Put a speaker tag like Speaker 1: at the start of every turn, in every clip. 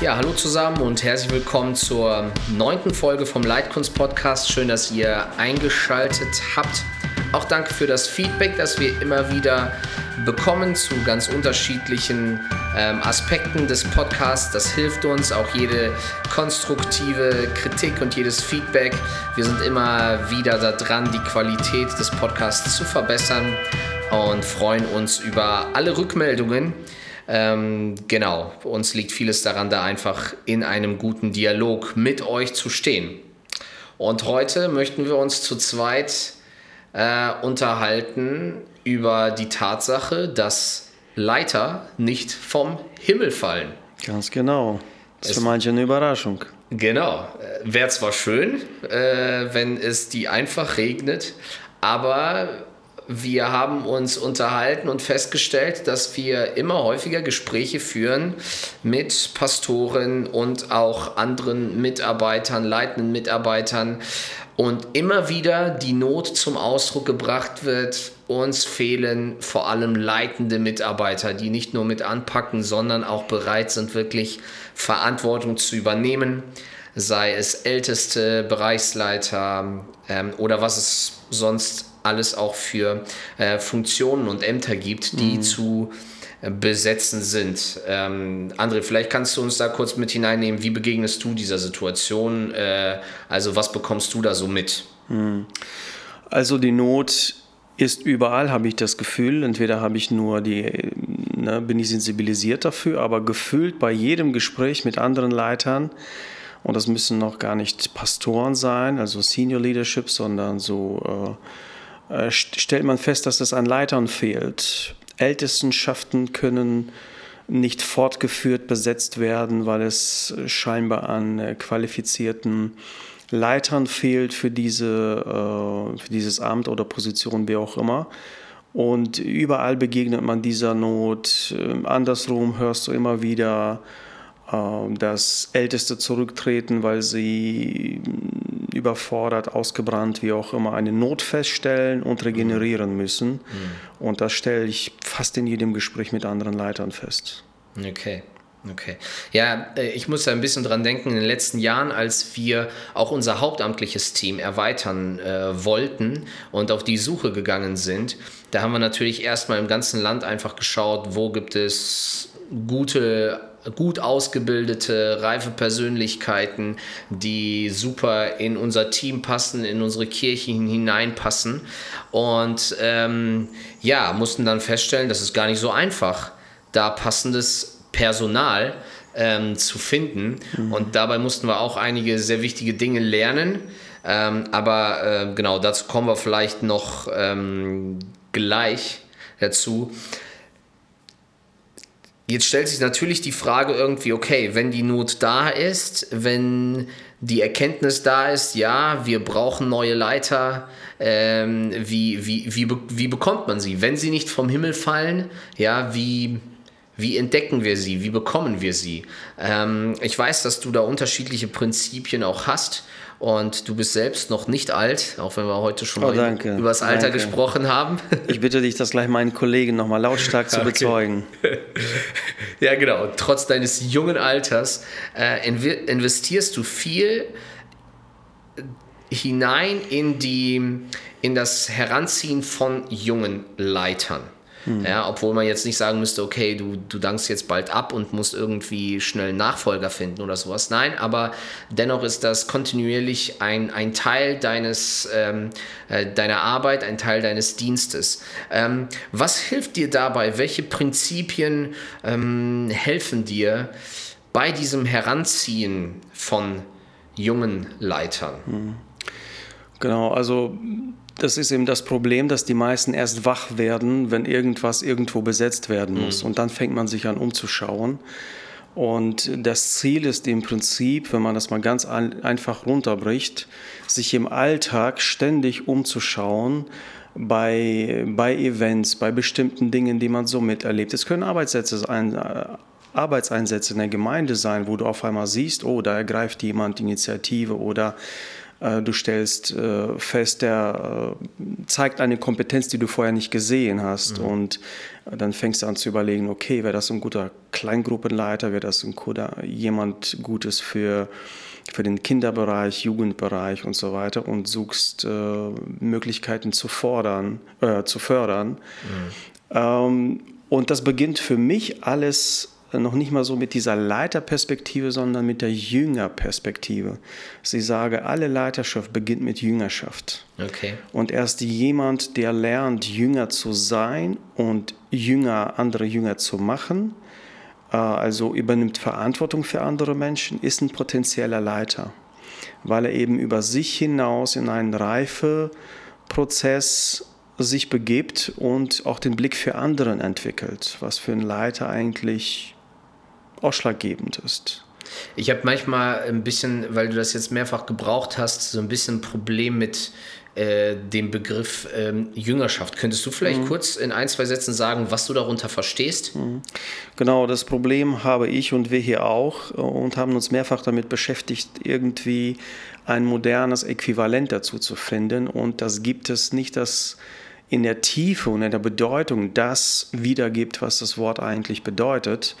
Speaker 1: Ja, hallo zusammen und herzlich willkommen zur neunten Folge vom Leitkunst Podcast. Schön, dass ihr eingeschaltet habt. Auch danke für das Feedback, das wir immer wieder bekommen zu ganz unterschiedlichen ähm, Aspekten des Podcasts. Das hilft uns, auch jede konstruktive Kritik und jedes Feedback. Wir sind immer wieder daran, die Qualität des Podcasts zu verbessern und freuen uns über alle Rückmeldungen. Ähm, genau, uns liegt vieles daran, da einfach in einem guten Dialog mit euch zu stehen. Und heute möchten wir uns zu zweit äh, unterhalten über die Tatsache, dass Leiter nicht vom Himmel fallen.
Speaker 2: Ganz genau. Das ist für manche eine Überraschung.
Speaker 1: Genau. Wäre zwar schön, äh, wenn es die einfach regnet, aber wir haben uns unterhalten und festgestellt, dass wir immer häufiger Gespräche führen mit Pastoren und auch anderen Mitarbeitern, leitenden Mitarbeitern und immer wieder die Not zum Ausdruck gebracht wird, uns fehlen vor allem leitende Mitarbeiter, die nicht nur mit anpacken, sondern auch bereit sind, wirklich Verantwortung zu übernehmen, sei es älteste Bereichsleiter ähm, oder was es sonst alles auch für äh, Funktionen und Ämter gibt, die mhm. zu äh, besetzen sind. Ähm, André, vielleicht kannst du uns da kurz mit hineinnehmen, wie begegnest du dieser Situation? Äh, also was bekommst du da so mit? Mhm.
Speaker 2: Also die Not ist überall, habe ich das Gefühl. Entweder habe ich nur die, ne, bin ich sensibilisiert dafür, aber gefühlt bei jedem Gespräch mit anderen Leitern, und das müssen noch gar nicht Pastoren sein, also Senior Leadership, sondern so äh, äh, stellt man fest, dass es an Leitern fehlt. Ältestenschaften können nicht fortgeführt besetzt werden, weil es scheinbar an äh, qualifizierten Leitern fehlt für, diese, äh, für dieses Amt oder Position, wie auch immer. Und überall begegnet man dieser Not. Andersrum hörst du immer wieder, dass Älteste zurücktreten, weil sie überfordert, ausgebrannt, wie auch immer, eine Not feststellen und regenerieren müssen. Mhm. Und das stelle ich fast in jedem Gespräch mit anderen Leitern fest.
Speaker 1: Okay. Okay. Ja, äh, ich muss da ein bisschen dran denken, in den letzten Jahren, als wir auch unser hauptamtliches Team erweitern äh, wollten und auf die Suche gegangen sind, da haben wir natürlich erstmal im ganzen Land einfach geschaut, wo gibt es gute gut ausgebildete, reife Persönlichkeiten, die super in unser Team passen, in unsere Kirchen hineinpassen. Und ähm, ja, mussten dann feststellen, das ist gar nicht so einfach, da passendes Personal ähm, zu finden. Mhm. Und dabei mussten wir auch einige sehr wichtige Dinge lernen. Ähm, aber äh, genau, dazu kommen wir vielleicht noch ähm, gleich dazu. Jetzt stellt sich natürlich die Frage irgendwie, okay, wenn die Not da ist, wenn die Erkenntnis da ist, ja, wir brauchen neue Leiter, ähm, wie, wie, wie, wie bekommt man sie? Wenn sie nicht vom Himmel fallen, ja, wie, wie entdecken wir sie? Wie bekommen wir sie? Ähm, ich weiß, dass du da unterschiedliche Prinzipien auch hast. Und du bist selbst noch nicht alt, auch wenn wir heute schon oh, mal über das Alter danke. gesprochen haben.
Speaker 2: Ich bitte dich, das gleich meinen Kollegen nochmal lautstark zu okay. bezeugen.
Speaker 1: ja, genau. Trotz deines jungen Alters äh, investierst du viel hinein in, die, in das Heranziehen von jungen Leitern. Mhm. Ja, obwohl man jetzt nicht sagen müsste, okay, du, du dankst jetzt bald ab und musst irgendwie schnell einen Nachfolger finden oder sowas. Nein, aber dennoch ist das kontinuierlich ein, ein Teil deines, ähm, äh, deiner Arbeit, ein Teil deines Dienstes. Ähm, was hilft dir dabei? Welche Prinzipien ähm, helfen dir bei diesem Heranziehen von jungen Leitern? Mhm.
Speaker 2: Genau, also das ist eben das Problem, dass die meisten erst wach werden, wenn irgendwas irgendwo besetzt werden mhm. muss. Mhm. Und dann fängt man sich an umzuschauen. Und das Ziel ist im Prinzip, wenn man das mal ganz einfach runterbricht, sich im Alltag ständig umzuschauen bei, bei Events, bei bestimmten Dingen, die man so miterlebt. Es können Arbeitssätze sein, äh, Arbeitseinsätze in der Gemeinde sein, wo du auf einmal siehst, oh, da ergreift jemand Initiative oder du stellst äh, fest, der äh, zeigt eine Kompetenz, die du vorher nicht gesehen hast. Mhm. Und dann fängst du an zu überlegen, okay, wäre das ein guter Kleingruppenleiter, wäre das ein guter, jemand Gutes für, für den Kinderbereich, Jugendbereich und so weiter und suchst äh, Möglichkeiten zu fordern, äh, zu fördern. Mhm. Ähm, und das beginnt für mich alles noch nicht mal so mit dieser Leiterperspektive, sondern mit der Jüngerperspektive. Sie sage, alle Leiterschaft beginnt mit Jüngerschaft.
Speaker 1: Okay.
Speaker 2: Und erst jemand, der lernt, Jünger zu sein und Jünger, andere Jünger zu machen, äh, also übernimmt Verantwortung für andere Menschen, ist ein potenzieller Leiter, weil er eben über sich hinaus in einen Reifeprozess sich begibt und auch den Blick für anderen entwickelt, was für einen Leiter eigentlich ausschlaggebend ist.
Speaker 1: Ich habe manchmal ein bisschen, weil du das jetzt mehrfach gebraucht hast, so ein bisschen ein Problem mit äh, dem Begriff ähm, Jüngerschaft. Könntest du vielleicht mhm. kurz in ein, zwei Sätzen sagen, was du darunter verstehst? Mhm.
Speaker 2: Genau, das Problem habe ich und wir hier auch äh, und haben uns mehrfach damit beschäftigt, irgendwie ein modernes Äquivalent dazu zu finden. Und das gibt es nicht, das in der Tiefe und in der Bedeutung das wiedergibt, was das Wort eigentlich bedeutet.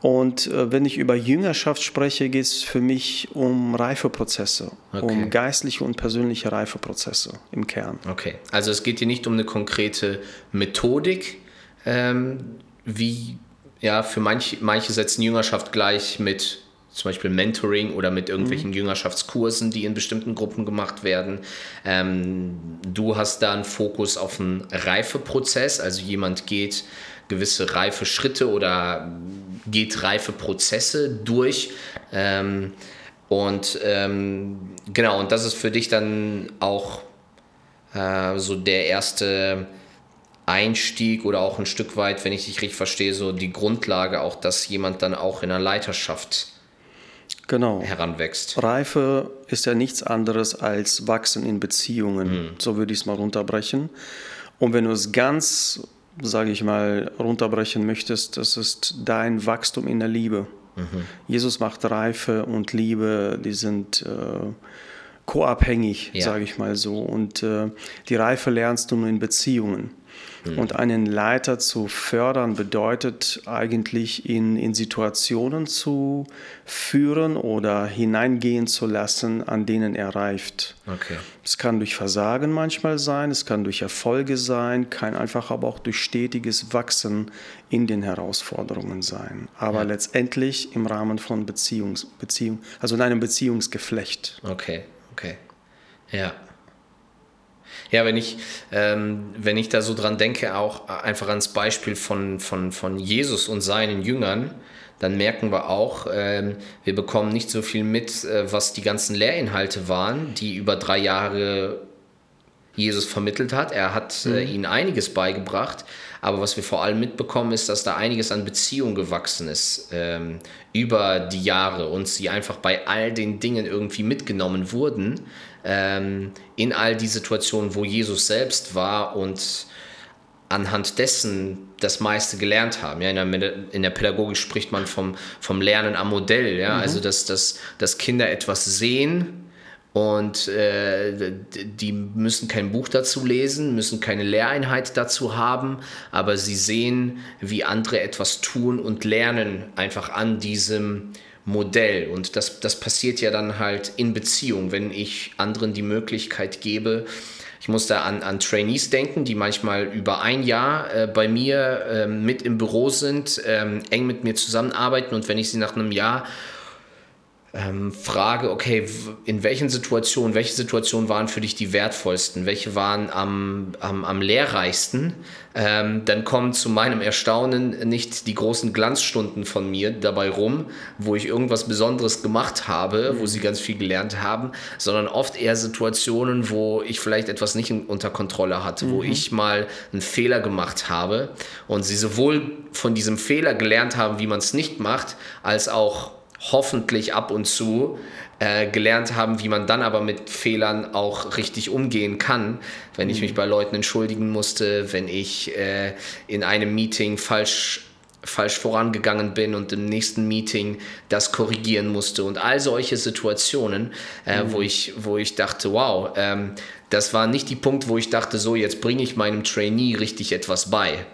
Speaker 2: Und äh, wenn ich über Jüngerschaft spreche, geht es für mich um Reifeprozesse, okay. um geistliche und persönliche Reifeprozesse im Kern.
Speaker 1: Okay, also es geht hier nicht um eine konkrete Methodik, ähm, wie ja, für manche, manche setzen Jüngerschaft gleich mit zum Beispiel Mentoring oder mit irgendwelchen mhm. Jüngerschaftskursen, die in bestimmten Gruppen gemacht werden. Ähm, du hast da einen Fokus auf einen Reifeprozess, also jemand geht gewisse reife Schritte oder geht reife Prozesse durch. Ähm, und ähm, genau, und das ist für dich dann auch äh, so der erste Einstieg oder auch ein Stück weit, wenn ich dich richtig verstehe, so die Grundlage auch, dass jemand dann auch in einer Leiterschaft genau. heranwächst.
Speaker 2: Reife ist ja nichts anderes als Wachsen in Beziehungen. Mhm. So würde ich es mal runterbrechen. Und wenn du es ganz sage ich mal, runterbrechen möchtest, das ist dein Wachstum in der Liebe. Mhm. Jesus macht Reife und Liebe, die sind äh, co-abhängig, ja. sage ich mal so. Und äh, die Reife lernst du nur in Beziehungen. Mhm. Und einen Leiter zu fördern bedeutet eigentlich in, in Situationen zu führen oder hineingehen zu lassen, an denen er reift.
Speaker 1: Okay.
Speaker 2: Es kann durch Versagen manchmal sein, es kann durch Erfolge sein, kann einfach aber auch durch stetiges Wachsen in den Herausforderungen sein. Aber ja. letztendlich im Rahmen von Beziehungs, Beziehung, also in einem Beziehungsgeflecht.
Speaker 1: Okay, okay. Ja. Ja, wenn ich, ähm, wenn ich da so dran denke, auch einfach ans Beispiel von, von, von Jesus und seinen Jüngern, dann merken wir auch, ähm, wir bekommen nicht so viel mit, äh, was die ganzen Lehrinhalte waren, die über drei Jahre Jesus vermittelt hat. Er hat äh, mhm. ihnen einiges beigebracht, aber was wir vor allem mitbekommen, ist, dass da einiges an Beziehung gewachsen ist ähm, über die Jahre und sie einfach bei all den Dingen irgendwie mitgenommen wurden ähm, in all die Situationen, wo Jesus selbst war und anhand dessen das meiste gelernt haben. Ja, in, der, in der Pädagogik spricht man vom, vom Lernen am Modell. Ja? Mhm. Also, dass, dass, dass Kinder etwas sehen und äh, die müssen kein Buch dazu lesen, müssen keine Lehreinheit dazu haben, aber sie sehen, wie andere etwas tun und lernen einfach an diesem Modell. Und das, das passiert ja dann halt in Beziehung, wenn ich anderen die Möglichkeit gebe. Ich muss da an, an Trainees denken, die manchmal über ein Jahr äh, bei mir äh, mit im Büro sind, ähm, eng mit mir zusammenarbeiten und wenn ich sie nach einem Jahr ähm, frage, okay, in welchen Situationen, welche Situationen waren für dich die wertvollsten, welche waren am, am, am lehrreichsten, ähm, dann kommen zu meinem Erstaunen nicht die großen Glanzstunden von mir dabei rum, wo ich irgendwas Besonderes gemacht habe, wo sie ganz viel gelernt haben, sondern oft eher Situationen, wo ich vielleicht etwas nicht unter Kontrolle hatte, mhm. wo ich mal einen Fehler gemacht habe und sie sowohl von diesem Fehler gelernt haben, wie man es nicht macht, als auch hoffentlich ab und zu äh, gelernt haben, wie man dann aber mit Fehlern auch richtig umgehen kann. Wenn ich mhm. mich bei Leuten entschuldigen musste, wenn ich äh, in einem Meeting falsch falsch vorangegangen bin und im nächsten Meeting das korrigieren musste und all solche Situationen, äh, mhm. wo, ich, wo ich dachte, wow, ähm, das war nicht die Punkt, wo ich dachte, so jetzt bringe ich meinem Trainee richtig etwas bei.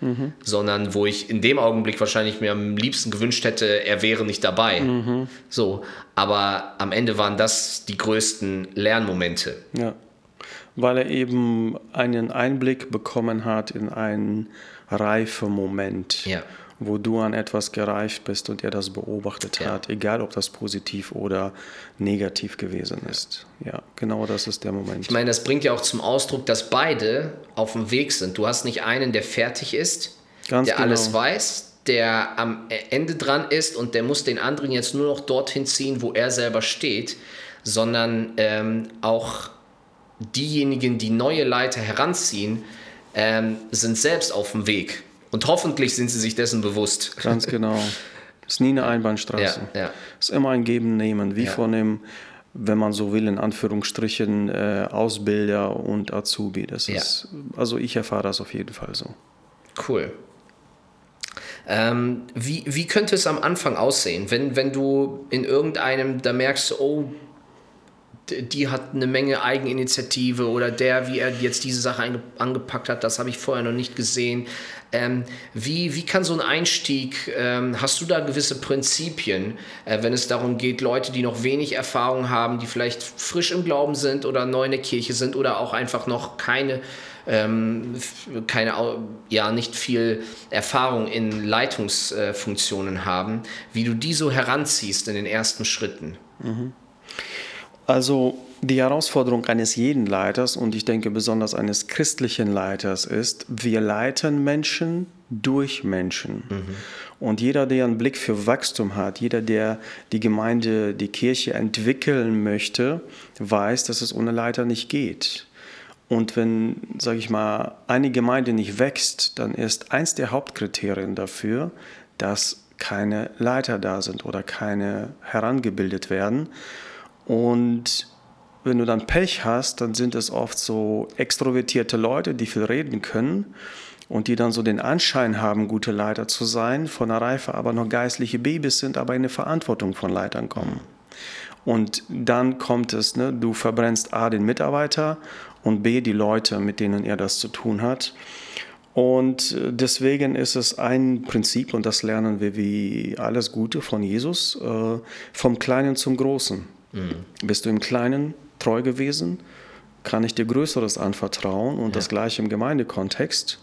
Speaker 1: Mhm. sondern wo ich in dem Augenblick wahrscheinlich mir am liebsten gewünscht hätte, er wäre nicht dabei. Mhm. So, aber am Ende waren das die größten Lernmomente.
Speaker 2: Ja, weil er eben einen Einblick bekommen hat in einen Reifemoment. Ja wo du an etwas gereift bist und er das beobachtet ja. hat, egal ob das positiv oder negativ gewesen ist. Ja, genau das ist der Moment.
Speaker 1: Ich meine, das bringt ja auch zum Ausdruck, dass beide auf dem Weg sind. Du hast nicht einen, der fertig ist, Ganz der genau. alles weiß, der am Ende dran ist und der muss den anderen jetzt nur noch dorthin ziehen, wo er selber steht, sondern ähm, auch diejenigen, die neue Leiter heranziehen, ähm, sind selbst auf dem Weg und hoffentlich sind sie sich dessen bewusst.
Speaker 2: Ganz genau. Es ist nie eine Einbahnstraße. Ja, ja. Es ist immer ein Geben, Nehmen, wie ja. von dem, wenn man so will, in Anführungsstrichen, äh, Ausbilder und Azubi. Das ist, also ich erfahre das auf jeden Fall so.
Speaker 1: Cool. Ähm, wie, wie könnte es am Anfang aussehen, wenn, wenn du in irgendeinem, da merkst, oh, die hat eine Menge Eigeninitiative oder der, wie er jetzt diese Sache angepackt hat, das habe ich vorher noch nicht gesehen. Ähm, wie, wie kann so ein Einstieg, ähm, hast du da gewisse Prinzipien, äh, wenn es darum geht, Leute, die noch wenig Erfahrung haben, die vielleicht frisch im Glauben sind oder neu in der Kirche sind oder auch einfach noch keine, ähm, keine ja, nicht viel Erfahrung in Leitungsfunktionen haben, wie du die so heranziehst in den ersten Schritten?
Speaker 2: Mhm. Also die Herausforderung eines jeden Leiters und ich denke besonders eines christlichen Leiters ist, wir leiten Menschen durch Menschen. Mhm. Und jeder, der einen Blick für Wachstum hat, jeder, der die Gemeinde, die Kirche entwickeln möchte, weiß, dass es ohne Leiter nicht geht. Und wenn, sage ich mal, eine Gemeinde nicht wächst, dann ist eins der Hauptkriterien dafür, dass keine Leiter da sind oder keine herangebildet werden. Und wenn du dann Pech hast, dann sind es oft so extrovertierte Leute, die viel reden können und die dann so den Anschein haben, gute Leiter zu sein, von der Reife aber noch geistliche Babys sind, aber in eine Verantwortung von Leitern kommen. Und dann kommt es, ne, du verbrennst A den Mitarbeiter und B die Leute, mit denen er das zu tun hat. Und äh, deswegen ist es ein Prinzip, und das lernen wir wie alles Gute von Jesus, äh, vom Kleinen zum Großen. Mhm. Bist du im Kleinen treu gewesen, kann ich dir Größeres anvertrauen und ja. das gleiche im Gemeindekontext.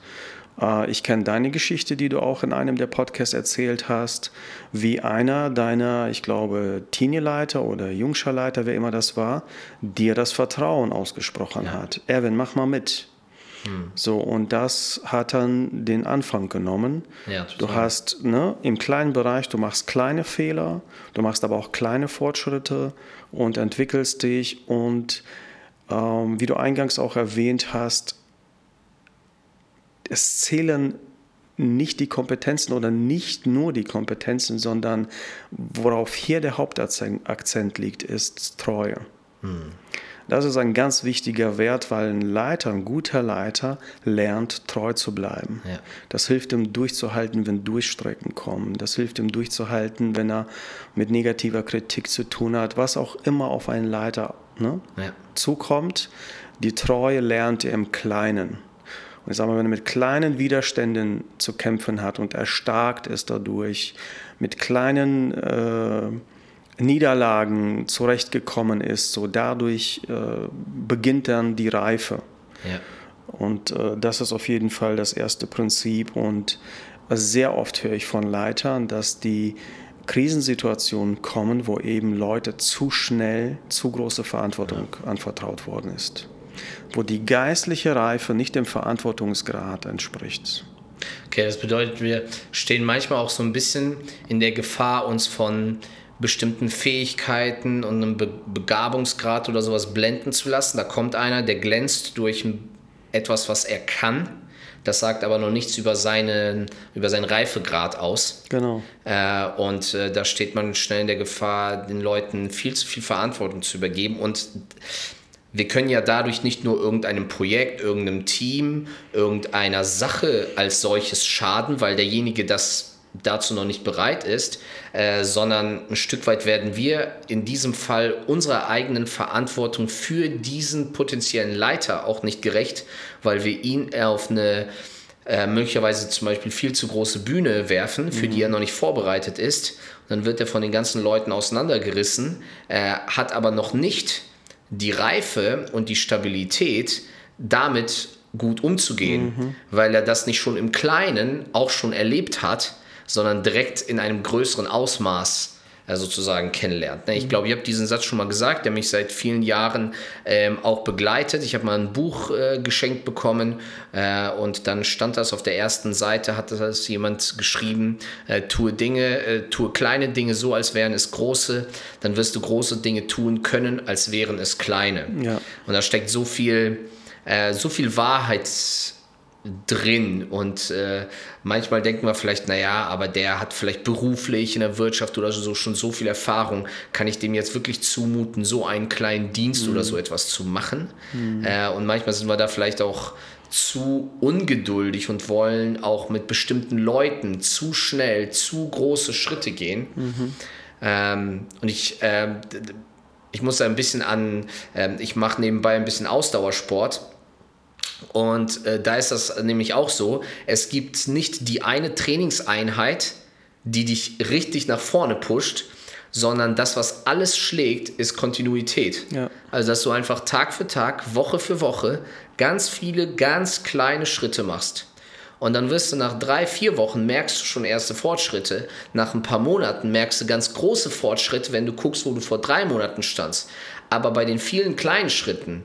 Speaker 2: Äh, ich kenne deine Geschichte, die du auch in einem der Podcasts erzählt hast, wie einer deiner, ich glaube, Teenie-Leiter oder Jungscherleiter, wer immer das war, dir das Vertrauen ausgesprochen ja. hat. Erwin, mach mal mit. Hm. So, und das hat dann den Anfang genommen. Ja, du hast ne, im kleinen Bereich, du machst kleine Fehler, du machst aber auch kleine Fortschritte und entwickelst dich. Und ähm, wie du eingangs auch erwähnt hast, es zählen nicht die Kompetenzen oder nicht nur die Kompetenzen, sondern worauf hier der Hauptakzent liegt, ist Treue. Hm. Das ist ein ganz wichtiger Wert, weil ein Leiter, ein guter Leiter lernt, treu zu bleiben. Ja. Das hilft ihm durchzuhalten, wenn Durchstrecken kommen. Das hilft ihm durchzuhalten, wenn er mit negativer Kritik zu tun hat, was auch immer auf einen Leiter ne, ja. zukommt. Die Treue lernt er im Kleinen. Und ich sage mal, wenn er mit kleinen Widerständen zu kämpfen hat und erstarkt ist dadurch, mit kleinen äh, Niederlagen zurechtgekommen ist, so dadurch äh, beginnt dann die Reife. Ja. Und äh, das ist auf jeden Fall das erste Prinzip. Und sehr oft höre ich von Leitern, dass die Krisensituationen kommen, wo eben Leute zu schnell zu große Verantwortung ja. anvertraut worden ist. Wo die geistliche Reife nicht dem Verantwortungsgrad entspricht.
Speaker 1: Okay, das bedeutet, wir stehen manchmal auch so ein bisschen in der Gefahr, uns von bestimmten Fähigkeiten und einem Be Begabungsgrad oder sowas blenden zu lassen. Da kommt einer, der glänzt durch etwas, was er kann. Das sagt aber noch nichts über, seinen, über seinen Reifegrad aus.
Speaker 2: Genau.
Speaker 1: Äh, und äh, da steht man schnell in der Gefahr, den Leuten viel zu viel Verantwortung zu übergeben. Und wir können ja dadurch nicht nur irgendeinem Projekt, irgendeinem Team, irgendeiner Sache als solches schaden, weil derjenige das dazu noch nicht bereit ist, äh, sondern ein Stück weit werden wir in diesem Fall unserer eigenen Verantwortung für diesen potenziellen Leiter auch nicht gerecht, weil wir ihn auf eine äh, möglicherweise zum Beispiel viel zu große Bühne werfen, für mhm. die er noch nicht vorbereitet ist. dann wird er von den ganzen Leuten auseinandergerissen, äh, hat aber noch nicht die Reife und die Stabilität, damit gut umzugehen, mhm. weil er das nicht schon im Kleinen auch schon erlebt hat, sondern direkt in einem größeren Ausmaß äh, sozusagen kennenlernt. Ne? Ich mhm. glaube, ich habe diesen Satz schon mal gesagt, der mich seit vielen Jahren ähm, auch begleitet. Ich habe mal ein Buch äh, geschenkt bekommen äh, und dann stand das auf der ersten Seite, hat das jemand geschrieben, äh, tue Dinge, äh, tue kleine Dinge so, als wären es große, dann wirst du große Dinge tun können, als wären es kleine. Ja. Und da steckt so viel, äh, so viel Wahrheit drin und äh, manchmal denken wir vielleicht, naja, aber der hat vielleicht beruflich in der Wirtschaft oder so schon so viel Erfahrung, kann ich dem jetzt wirklich zumuten, so einen kleinen Dienst mhm. oder so etwas zu machen? Mhm. Äh, und manchmal sind wir da vielleicht auch zu ungeduldig und wollen auch mit bestimmten Leuten zu schnell, zu große Schritte gehen. Mhm. Ähm, und ich, äh, ich muss da ein bisschen an, ähm, ich mache nebenbei ein bisschen Ausdauersport und äh, da ist das nämlich auch so, es gibt nicht die eine Trainingseinheit, die dich richtig nach vorne pusht, sondern das, was alles schlägt, ist Kontinuität. Ja. Also, dass du einfach Tag für Tag, Woche für Woche ganz viele, ganz kleine Schritte machst. Und dann wirst du nach drei, vier Wochen merkst du schon erste Fortschritte. Nach ein paar Monaten merkst du ganz große Fortschritte, wenn du guckst, wo du vor drei Monaten standst. Aber bei den vielen kleinen Schritten,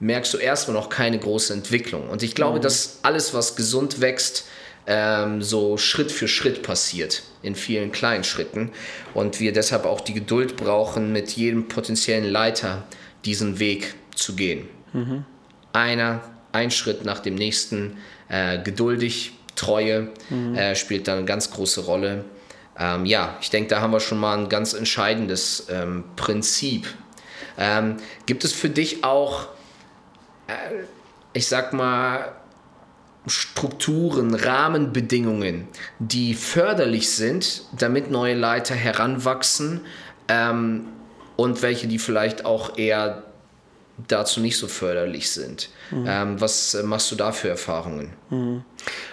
Speaker 1: merkst du erstmal noch keine große Entwicklung. Und ich glaube, mhm. dass alles, was gesund wächst, ähm, so Schritt für Schritt passiert, in vielen kleinen Schritten. Und wir deshalb auch die Geduld brauchen, mit jedem potenziellen Leiter diesen Weg zu gehen. Mhm. Einer, ein Schritt nach dem nächsten, äh, geduldig, Treue mhm. äh, spielt da eine ganz große Rolle. Ähm, ja, ich denke, da haben wir schon mal ein ganz entscheidendes ähm, Prinzip. Ähm, gibt es für dich auch ich sag mal, Strukturen, Rahmenbedingungen, die förderlich sind, damit neue Leiter heranwachsen ähm, und welche, die vielleicht auch eher dazu nicht so förderlich sind. Mhm. Ähm, was machst du da für Erfahrungen?
Speaker 2: Mhm.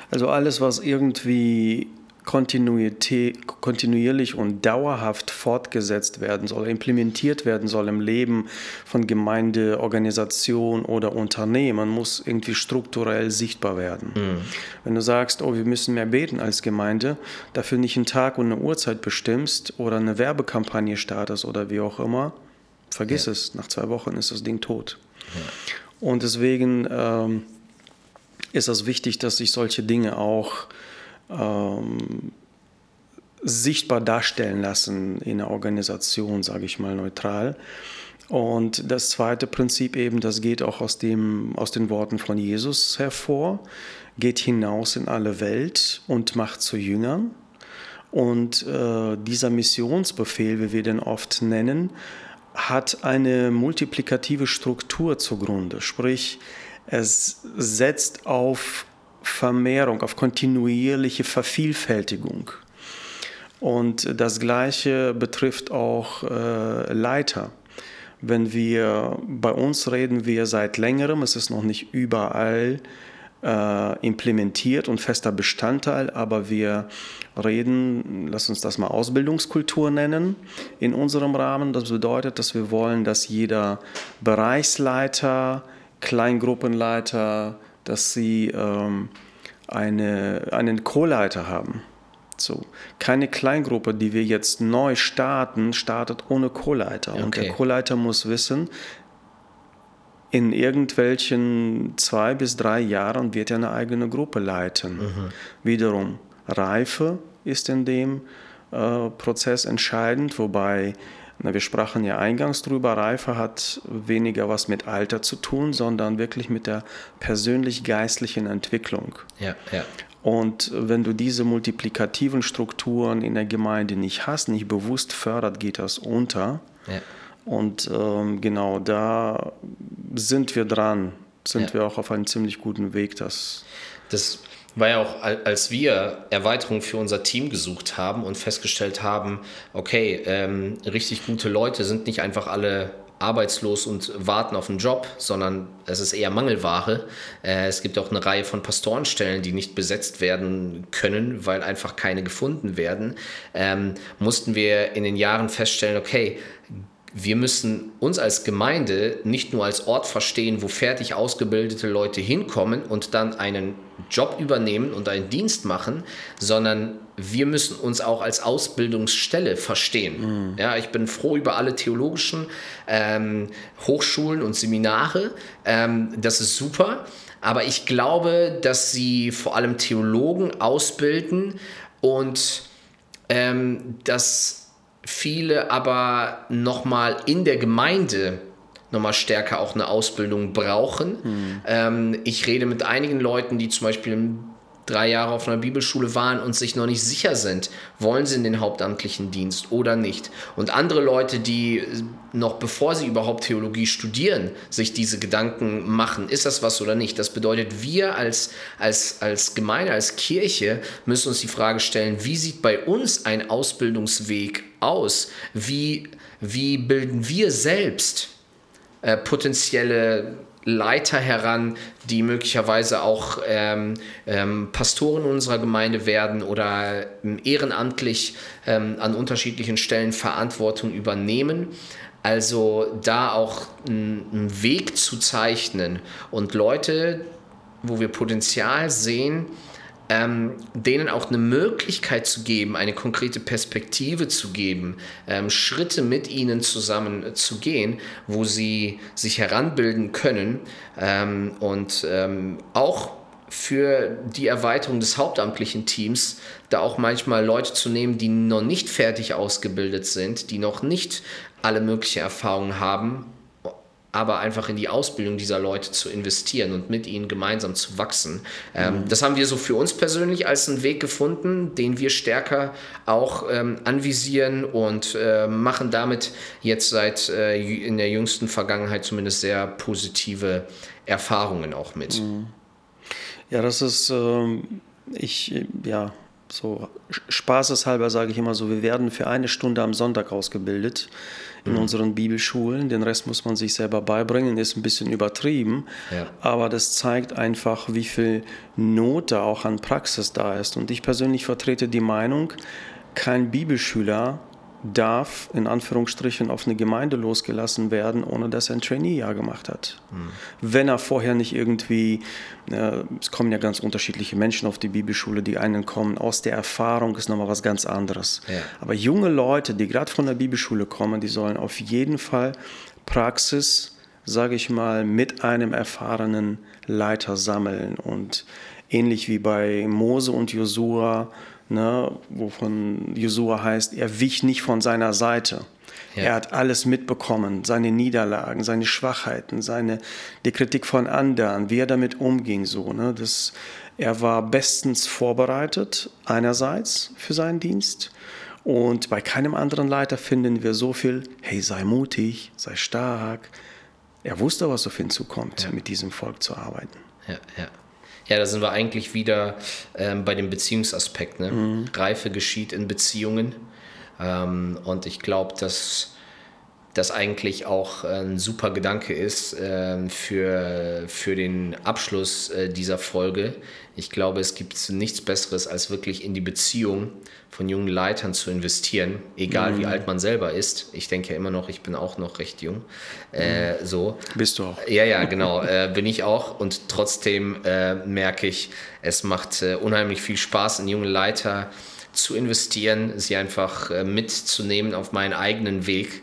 Speaker 2: Also alles, was irgendwie kontinuierlich und dauerhaft fortgesetzt werden soll, implementiert werden soll im Leben von Gemeinde, Organisation oder Unternehmen, muss irgendwie strukturell sichtbar werden. Mhm. Wenn du sagst, oh, wir müssen mehr beten als Gemeinde, dafür nicht einen Tag und eine Uhrzeit bestimmst oder eine Werbekampagne startest oder wie auch immer, vergiss ja. es, nach zwei Wochen ist das Ding tot. Ja. Und deswegen ähm, ist es wichtig, dass sich solche Dinge auch ähm, sichtbar darstellen lassen in der Organisation, sage ich mal neutral. Und das zweite Prinzip eben, das geht auch aus, dem, aus den Worten von Jesus hervor, geht hinaus in alle Welt und macht zu Jüngern. Und äh, dieser Missionsbefehl, wie wir den oft nennen, hat eine multiplikative Struktur zugrunde. Sprich, es setzt auf Vermehrung, auf kontinuierliche Vervielfältigung. Und das Gleiche betrifft auch äh, Leiter. Wenn wir bei uns reden, wir seit längerem, es ist noch nicht überall äh, implementiert und fester Bestandteil, aber wir reden, lass uns das mal Ausbildungskultur nennen, in unserem Rahmen. Das bedeutet, dass wir wollen, dass jeder Bereichsleiter, Kleingruppenleiter, dass sie ähm, eine, einen Co-Leiter haben. So. Keine Kleingruppe, die wir jetzt neu starten, startet ohne Co-Leiter. Okay. Und der Co-Leiter muss wissen, in irgendwelchen zwei bis drei Jahren wird er eine eigene Gruppe leiten. Mhm. Wiederum, Reife ist in dem äh, Prozess entscheidend, wobei na, wir sprachen ja eingangs drüber, Reife hat weniger was mit Alter zu tun, sondern wirklich mit der persönlich-geistlichen Entwicklung.
Speaker 1: Ja, ja.
Speaker 2: Und wenn du diese multiplikativen Strukturen in der Gemeinde nicht hast, nicht bewusst fördert, geht das unter. Ja. Und ähm, genau da sind wir dran, sind ja. wir auch auf einem ziemlich guten Weg. Das,
Speaker 1: das war ja auch, als wir Erweiterungen für unser Team gesucht haben und festgestellt haben, okay, ähm, richtig gute Leute sind nicht einfach alle arbeitslos und warten auf einen Job, sondern es ist eher Mangelware. Äh, es gibt auch eine Reihe von Pastorenstellen, die nicht besetzt werden können, weil einfach keine gefunden werden. Ähm, mussten wir in den Jahren feststellen, okay, wir müssen uns als Gemeinde nicht nur als Ort verstehen, wo fertig ausgebildete Leute hinkommen und dann einen Job übernehmen und einen Dienst machen, sondern wir müssen uns auch als Ausbildungsstelle verstehen. Mhm. Ja, ich bin froh über alle theologischen ähm, Hochschulen und Seminare. Ähm, das ist super. Aber ich glaube, dass sie vor allem Theologen ausbilden und ähm, dass viele aber nochmal in der Gemeinde nochmal stärker auch eine Ausbildung brauchen. Mhm. Ähm, ich rede mit einigen Leuten, die zum Beispiel drei Jahre auf einer Bibelschule waren und sich noch nicht sicher sind, wollen sie in den hauptamtlichen Dienst oder nicht. Und andere Leute, die noch bevor sie überhaupt Theologie studieren, sich diese Gedanken machen, ist das was oder nicht. Das bedeutet, wir als, als, als Gemeinde, als Kirche müssen uns die Frage stellen, wie sieht bei uns ein Ausbildungsweg aus? Wie, wie bilden wir selbst äh, potenzielle Leiter heran, die möglicherweise auch ähm, ähm, Pastoren unserer Gemeinde werden oder ähm, ehrenamtlich ähm, an unterschiedlichen Stellen Verantwortung übernehmen. Also da auch einen Weg zu zeichnen und Leute, wo wir Potenzial sehen, ähm, denen auch eine Möglichkeit zu geben, eine konkrete Perspektive zu geben, ähm, Schritte mit ihnen zusammen zu gehen, wo sie sich heranbilden können ähm, und ähm, auch für die Erweiterung des hauptamtlichen Teams da auch manchmal Leute zu nehmen, die noch nicht fertig ausgebildet sind, die noch nicht alle möglichen Erfahrungen haben aber einfach in die Ausbildung dieser Leute zu investieren und mit ihnen gemeinsam zu wachsen. Ähm, mhm. Das haben wir so für uns persönlich als einen Weg gefunden, den wir stärker auch ähm, anvisieren und äh, machen damit jetzt seit äh, in der jüngsten Vergangenheit zumindest sehr positive Erfahrungen auch mit. Mhm.
Speaker 2: Ja, das ist, ähm, ich, ja, so spaßeshalber sage ich immer so, wir werden für eine Stunde am Sonntag ausgebildet in mhm. unseren Bibelschulen. Den Rest muss man sich selber beibringen, ist ein bisschen übertrieben. Ja. Aber das zeigt einfach, wie viel Not da auch an Praxis da ist. Und ich persönlich vertrete die Meinung, kein Bibelschüler darf in Anführungsstrichen auf eine Gemeinde losgelassen werden, ohne dass er ein Trainee-Jahr gemacht hat. Mhm. Wenn er vorher nicht irgendwie, äh, es kommen ja ganz unterschiedliche Menschen auf die Bibelschule, die einen kommen, aus der Erfahrung ist nochmal was ganz anderes. Ja. Aber junge Leute, die gerade von der Bibelschule kommen, die sollen auf jeden Fall Praxis, sage ich mal, mit einem erfahrenen Leiter sammeln und ähnlich wie bei Mose und Josua, ne, wovon Josua heißt, er wich nicht von seiner Seite. Ja. Er hat alles mitbekommen, seine Niederlagen, seine Schwachheiten, seine, die Kritik von anderen, wie er damit umging. So, ne, das, er war bestens vorbereitet, einerseits für seinen Dienst. Und bei keinem anderen Leiter finden wir so viel, hey, sei mutig, sei stark. Er wusste, was auf ihn zukommt, ja. mit diesem Volk zu arbeiten.
Speaker 1: Ja, ja. Ja, da sind wir eigentlich wieder ähm, bei dem Beziehungsaspekt. Ne? Mhm. Reife geschieht in Beziehungen. Ähm, und ich glaube, dass das eigentlich auch ein super Gedanke ist äh, für, für den Abschluss äh, dieser Folge. Ich glaube, es gibt nichts Besseres, als wirklich in die Beziehung von jungen Leitern zu investieren, egal mhm. wie alt man selber ist. Ich denke ja immer noch, ich bin auch noch recht jung. Äh, mhm. so.
Speaker 2: Bist du auch.
Speaker 1: Ja, ja, genau. äh, bin ich auch. Und trotzdem äh, merke ich, es macht äh, unheimlich viel Spaß, in junge Leiter zu investieren, sie einfach äh, mitzunehmen auf meinen eigenen Weg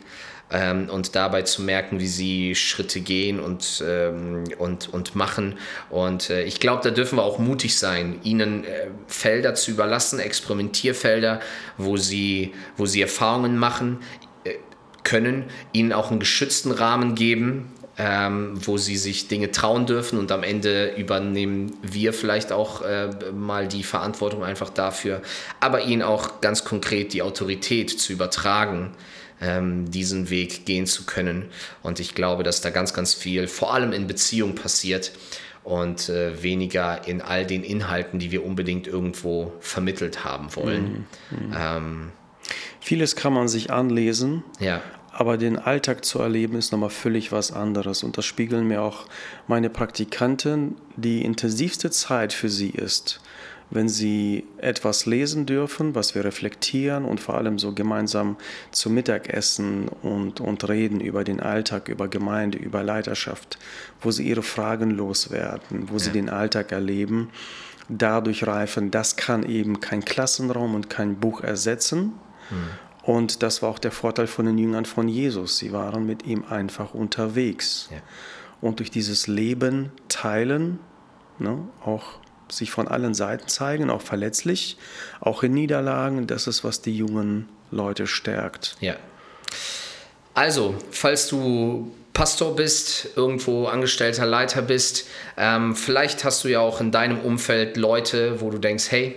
Speaker 1: ähm, und dabei zu merken, wie sie Schritte gehen und, ähm, und, und machen. Und äh, ich glaube, da dürfen wir auch mutig sein, ihnen äh, Felder zu überlassen, Experimentierfelder, wo sie, wo sie Erfahrungen machen äh, können, ihnen auch einen geschützten Rahmen geben, ähm, wo sie sich Dinge trauen dürfen und am Ende übernehmen wir vielleicht auch äh, mal die Verantwortung einfach dafür, aber ihnen auch ganz konkret die Autorität zu übertragen, ähm, diesen Weg gehen zu können. Und ich glaube, dass da ganz, ganz viel, vor allem in Beziehung passiert und äh, weniger in all den Inhalten, die wir unbedingt irgendwo vermittelt haben wollen. Mhm. Mhm.
Speaker 2: Ähm, Vieles kann man sich anlesen,
Speaker 1: ja.
Speaker 2: aber den Alltag zu erleben ist nochmal völlig was anderes. Und das spiegeln mir auch meine Praktikanten, die intensivste Zeit für sie ist wenn sie etwas lesen dürfen, was wir reflektieren und vor allem so gemeinsam zu Mittag essen und, und reden über den Alltag, über Gemeinde, über Leiterschaft, wo sie ihre Fragen loswerden, wo ja. sie den Alltag erleben, dadurch reifen, das kann eben kein Klassenraum und kein Buch ersetzen. Mhm. Und das war auch der Vorteil von den Jüngern von Jesus. Sie waren mit ihm einfach unterwegs. Ja. Und durch dieses Leben teilen, ne, auch sich von allen Seiten zeigen, auch verletzlich, auch in Niederlagen. Das ist, was die jungen Leute stärkt.
Speaker 1: Ja. Also, falls du Pastor bist, irgendwo angestellter Leiter bist, ähm, vielleicht hast du ja auch in deinem Umfeld Leute, wo du denkst, hey,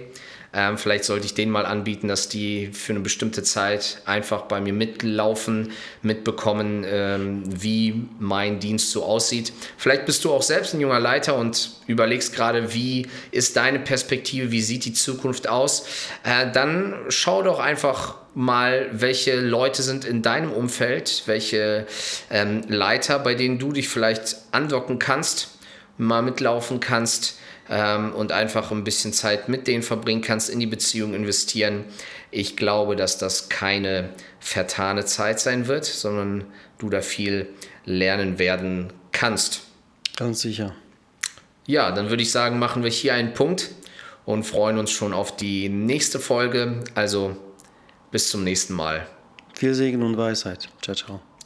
Speaker 1: ähm, vielleicht sollte ich denen mal anbieten, dass die für eine bestimmte Zeit einfach bei mir mitlaufen, mitbekommen, ähm, wie mein Dienst so aussieht. Vielleicht bist du auch selbst ein junger Leiter und überlegst gerade, wie ist deine Perspektive, wie sieht die Zukunft aus. Äh, dann schau doch einfach mal, welche Leute sind in deinem Umfeld, welche ähm, Leiter, bei denen du dich vielleicht andocken kannst, mal mitlaufen kannst ähm, und einfach ein bisschen Zeit mit denen verbringen kannst, in die Beziehung investieren. Ich glaube, dass das keine vertane Zeit sein wird, sondern du da viel lernen werden kannst.
Speaker 2: Ganz sicher.
Speaker 1: Ja, dann würde ich sagen, machen wir hier einen Punkt und freuen uns schon auf die nächste Folge. Also bis zum nächsten Mal.
Speaker 2: Viel Segen und Weisheit. Ciao, ciao.